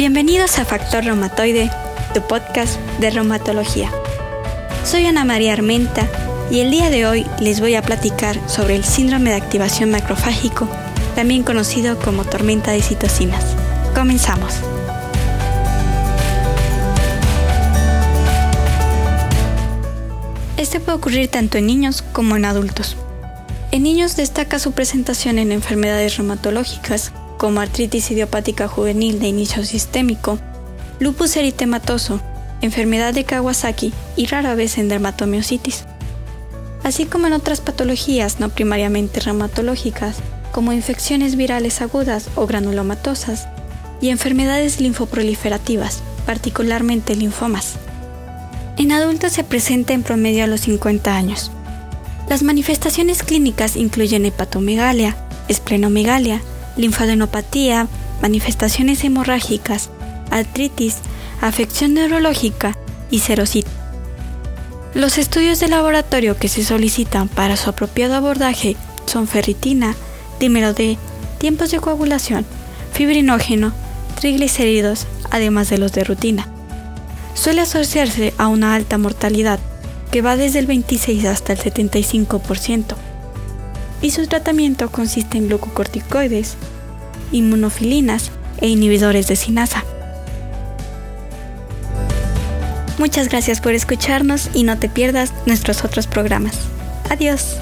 Bienvenidos a Factor Reumatoide, tu podcast de reumatología. Soy Ana María Armenta y el día de hoy les voy a platicar sobre el síndrome de activación macrofágico, también conocido como tormenta de citocinas. Comenzamos. Este puede ocurrir tanto en niños como en adultos. En niños destaca su presentación en enfermedades reumatológicas como artritis idiopática juvenil de inicio sistémico, lupus eritematoso, enfermedad de Kawasaki y rara vez en dermatomiositis, así como en otras patologías no primariamente reumatológicas como infecciones virales agudas o granulomatosas y enfermedades linfoproliferativas, particularmente linfomas. En adultos se presenta en promedio a los 50 años. Las manifestaciones clínicas incluyen hepatomegalia, esplenomegalia, linfadenopatía, manifestaciones hemorrágicas, artritis, afección neurológica y serositis. Los estudios de laboratorio que se solicitan para su apropiado abordaje son ferritina, dímero D, tiempos de coagulación, fibrinógeno, triglicéridos, además de los de rutina. Suele asociarse a una alta mortalidad, que va desde el 26 hasta el 75%, y su tratamiento consiste en glucocorticoides, inmunofilinas e inhibidores de sinasa. Muchas gracias por escucharnos y no te pierdas nuestros otros programas. Adiós.